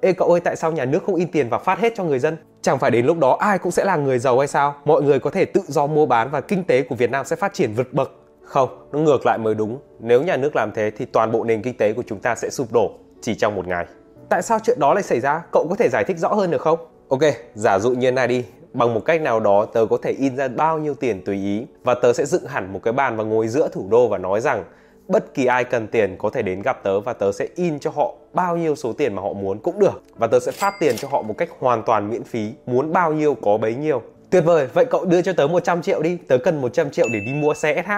Ê cậu ơi tại sao nhà nước không in tiền và phát hết cho người dân? Chẳng phải đến lúc đó ai cũng sẽ là người giàu hay sao? Mọi người có thể tự do mua bán và kinh tế của Việt Nam sẽ phát triển vượt bậc. Không, nó ngược lại mới đúng. Nếu nhà nước làm thế thì toàn bộ nền kinh tế của chúng ta sẽ sụp đổ chỉ trong một ngày. Tại sao chuyện đó lại xảy ra? Cậu có thể giải thích rõ hơn được không? Ok, giả dụ như này đi, bằng một cách nào đó tớ có thể in ra bao nhiêu tiền tùy ý và tớ sẽ dựng hẳn một cái bàn và ngồi giữa thủ đô và nói rằng bất kỳ ai cần tiền có thể đến gặp tớ và tớ sẽ in cho họ bao nhiêu số tiền mà họ muốn cũng được. Và tớ sẽ phát tiền cho họ một cách hoàn toàn miễn phí muốn bao nhiêu có bấy nhiêu. Tuyệt vời vậy cậu đưa cho tớ 100 triệu đi. Tớ cần 100 triệu để đi mua xe SH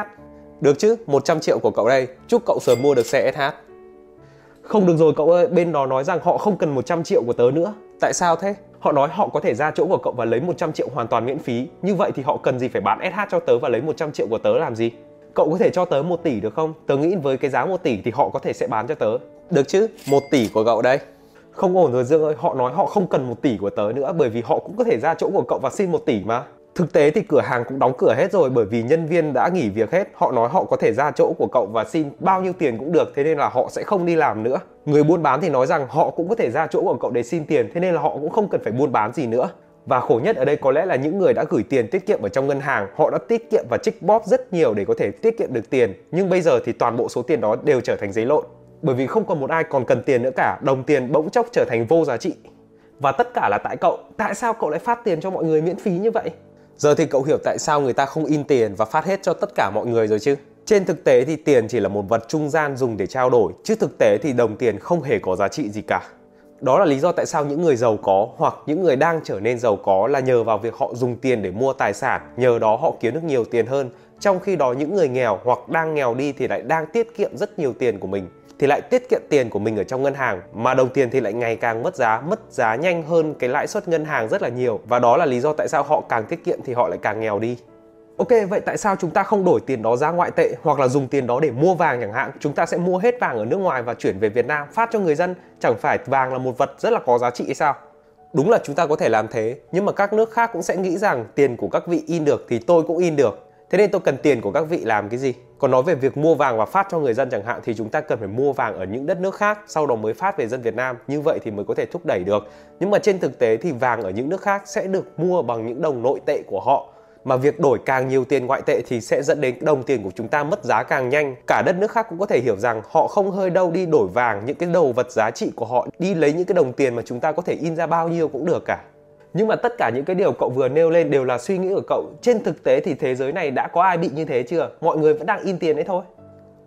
được chứ? 100 triệu của cậu đây. Chúc cậu sớm mua được xe SH không được rồi cậu ơi bên đó nói rằng họ không cần 100 triệu của tớ nữa. Tại sao thế? Họ nói họ có thể ra chỗ của cậu và lấy 100 triệu hoàn toàn miễn phí. Như vậy thì họ cần gì phải bán SH cho tớ và lấy 100 triệu của tớ làm gì cậu có thể cho tớ 1 tỷ được không? Tớ nghĩ với cái giá 1 tỷ thì họ có thể sẽ bán cho tớ. Được chứ? 1 tỷ của cậu đây. Không ổn rồi Dương ơi, họ nói họ không cần 1 tỷ của tớ nữa bởi vì họ cũng có thể ra chỗ của cậu và xin 1 tỷ mà. Thực tế thì cửa hàng cũng đóng cửa hết rồi bởi vì nhân viên đã nghỉ việc hết. Họ nói họ có thể ra chỗ của cậu và xin bao nhiêu tiền cũng được, thế nên là họ sẽ không đi làm nữa. Người buôn bán thì nói rằng họ cũng có thể ra chỗ của cậu để xin tiền, thế nên là họ cũng không cần phải buôn bán gì nữa. Và khổ nhất ở đây có lẽ là những người đã gửi tiền tiết kiệm ở trong ngân hàng, họ đã tiết kiệm và trích bóp rất nhiều để có thể tiết kiệm được tiền. Nhưng bây giờ thì toàn bộ số tiền đó đều trở thành giấy lộn. Bởi vì không còn một ai còn cần tiền nữa cả, đồng tiền bỗng chốc trở thành vô giá trị. Và tất cả là tại cậu. Tại sao cậu lại phát tiền cho mọi người miễn phí như vậy? Giờ thì cậu hiểu tại sao người ta không in tiền và phát hết cho tất cả mọi người rồi chứ? Trên thực tế thì tiền chỉ là một vật trung gian dùng để trao đổi, chứ thực tế thì đồng tiền không hề có giá trị gì cả. Đó là lý do tại sao những người giàu có hoặc những người đang trở nên giàu có là nhờ vào việc họ dùng tiền để mua tài sản, nhờ đó họ kiếm được nhiều tiền hơn. Trong khi đó những người nghèo hoặc đang nghèo đi thì lại đang tiết kiệm rất nhiều tiền của mình thì lại tiết kiệm tiền của mình ở trong ngân hàng mà đồng tiền thì lại ngày càng mất giá, mất giá nhanh hơn cái lãi suất ngân hàng rất là nhiều và đó là lý do tại sao họ càng tiết kiệm thì họ lại càng nghèo đi. Ok, vậy tại sao chúng ta không đổi tiền đó ra ngoại tệ hoặc là dùng tiền đó để mua vàng chẳng hạn? Chúng ta sẽ mua hết vàng ở nước ngoài và chuyển về Việt Nam phát cho người dân. Chẳng phải vàng là một vật rất là có giá trị hay sao? Đúng là chúng ta có thể làm thế, nhưng mà các nước khác cũng sẽ nghĩ rằng tiền của các vị in được thì tôi cũng in được. Thế nên tôi cần tiền của các vị làm cái gì? Còn nói về việc mua vàng và phát cho người dân chẳng hạn thì chúng ta cần phải mua vàng ở những đất nước khác sau đó mới phát về dân Việt Nam. Như vậy thì mới có thể thúc đẩy được. Nhưng mà trên thực tế thì vàng ở những nước khác sẽ được mua bằng những đồng nội tệ của họ mà việc đổi càng nhiều tiền ngoại tệ thì sẽ dẫn đến đồng tiền của chúng ta mất giá càng nhanh. Cả đất nước khác cũng có thể hiểu rằng họ không hơi đâu đi đổi vàng những cái đồ vật giá trị của họ, đi lấy những cái đồng tiền mà chúng ta có thể in ra bao nhiêu cũng được cả. Nhưng mà tất cả những cái điều cậu vừa nêu lên đều là suy nghĩ của cậu. Trên thực tế thì thế giới này đã có ai bị như thế chưa? Mọi người vẫn đang in tiền đấy thôi.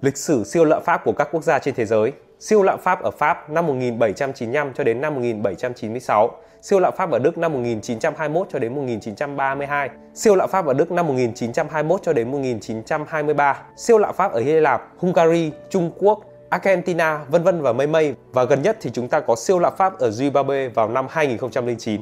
Lịch sử siêu lạm phát của các quốc gia trên thế giới. Siêu lạm phát ở Pháp năm 1795 cho đến năm 1796 siêu lạm phát ở Đức năm 1921 cho đến 1932, siêu lạm phát ở Đức năm 1921 cho đến 1923, siêu lạm phát ở Hy Lạp, Hungary, Trung Quốc, Argentina, vân vân và mây mây. Và gần nhất thì chúng ta có siêu lạm phát ở Zimbabwe vào năm 2009.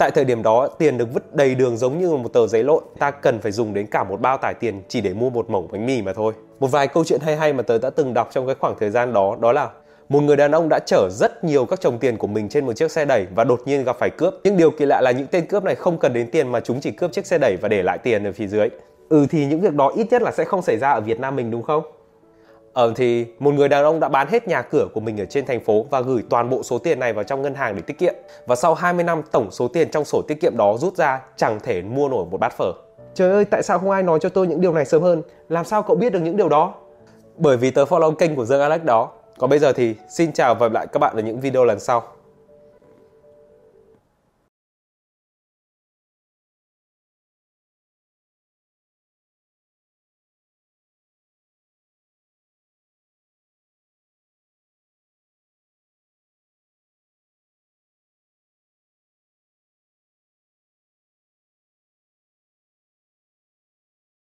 Tại thời điểm đó, tiền được vứt đầy đường giống như một tờ giấy lộn. Ta cần phải dùng đến cả một bao tải tiền chỉ để mua một mẩu bánh mì mà thôi. Một vài câu chuyện hay hay mà tớ đã từng đọc trong cái khoảng thời gian đó, đó là một người đàn ông đã chở rất nhiều các chồng tiền của mình trên một chiếc xe đẩy và đột nhiên gặp phải cướp. Nhưng điều kỳ lạ là những tên cướp này không cần đến tiền mà chúng chỉ cướp chiếc xe đẩy và để lại tiền ở phía dưới. Ừ thì những việc đó ít nhất là sẽ không xảy ra ở Việt Nam mình đúng không? Ờ thì một người đàn ông đã bán hết nhà cửa của mình ở trên thành phố và gửi toàn bộ số tiền này vào trong ngân hàng để tiết kiệm. Và sau 20 năm tổng số tiền trong sổ tiết kiệm đó rút ra chẳng thể mua nổi một bát phở. Trời ơi, tại sao không ai nói cho tôi những điều này sớm hơn? Làm sao cậu biết được những điều đó? Bởi vì tớ follow kênh của Dương Alex đó còn bây giờ thì xin chào và gặp lại các bạn ở những video lần sau